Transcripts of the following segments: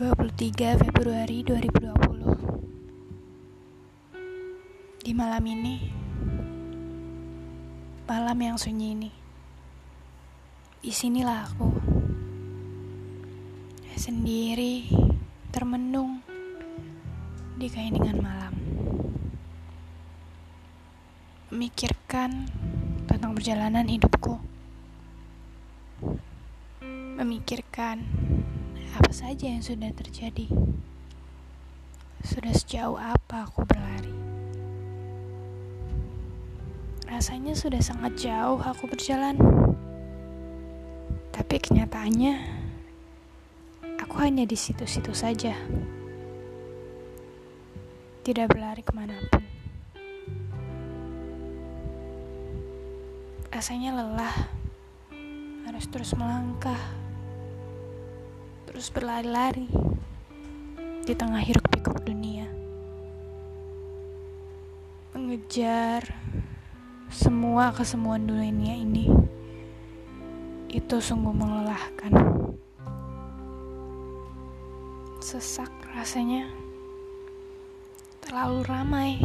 23 Februari 2020 Di malam ini Malam yang sunyi ini di sinilah aku. Sendiri Termenung Di keheningan malam. Memikirkan Tentang perjalanan hidupku. Memikirkan saja yang sudah terjadi. Sudah sejauh apa aku berlari? Rasanya sudah sangat jauh aku berjalan. Tapi kenyataannya aku hanya di situ-situ saja. Tidak berlari ke mana pun. Rasanya lelah. Harus terus melangkah terus berlari-lari di tengah hiruk pikuk dunia. Mengejar semua kesemuan dunia ini. Itu sungguh melelahkan. Sesak rasanya. Terlalu ramai.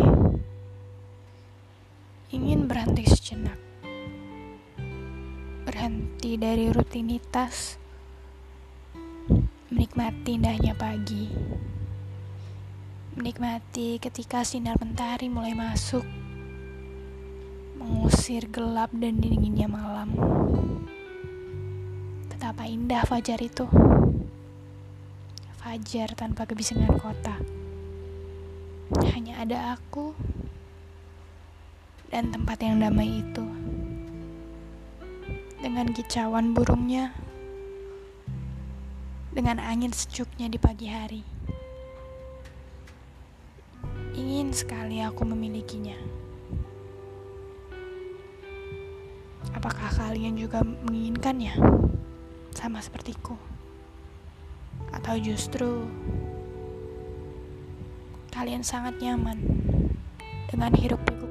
Ingin berhenti sejenak. Berhenti dari rutinitas menikmati indahnya pagi. Menikmati ketika sinar mentari mulai masuk, mengusir gelap dan dinginnya malam. Betapa indah fajar itu. Fajar tanpa kebisingan kota. Hanya ada aku dan tempat yang damai itu. Dengan kicauan burungnya dengan angin sejuknya di pagi hari. Ingin sekali aku memilikinya. Apakah kalian juga menginginkannya? Sama sepertiku. Atau justru kalian sangat nyaman dengan hirup pikuk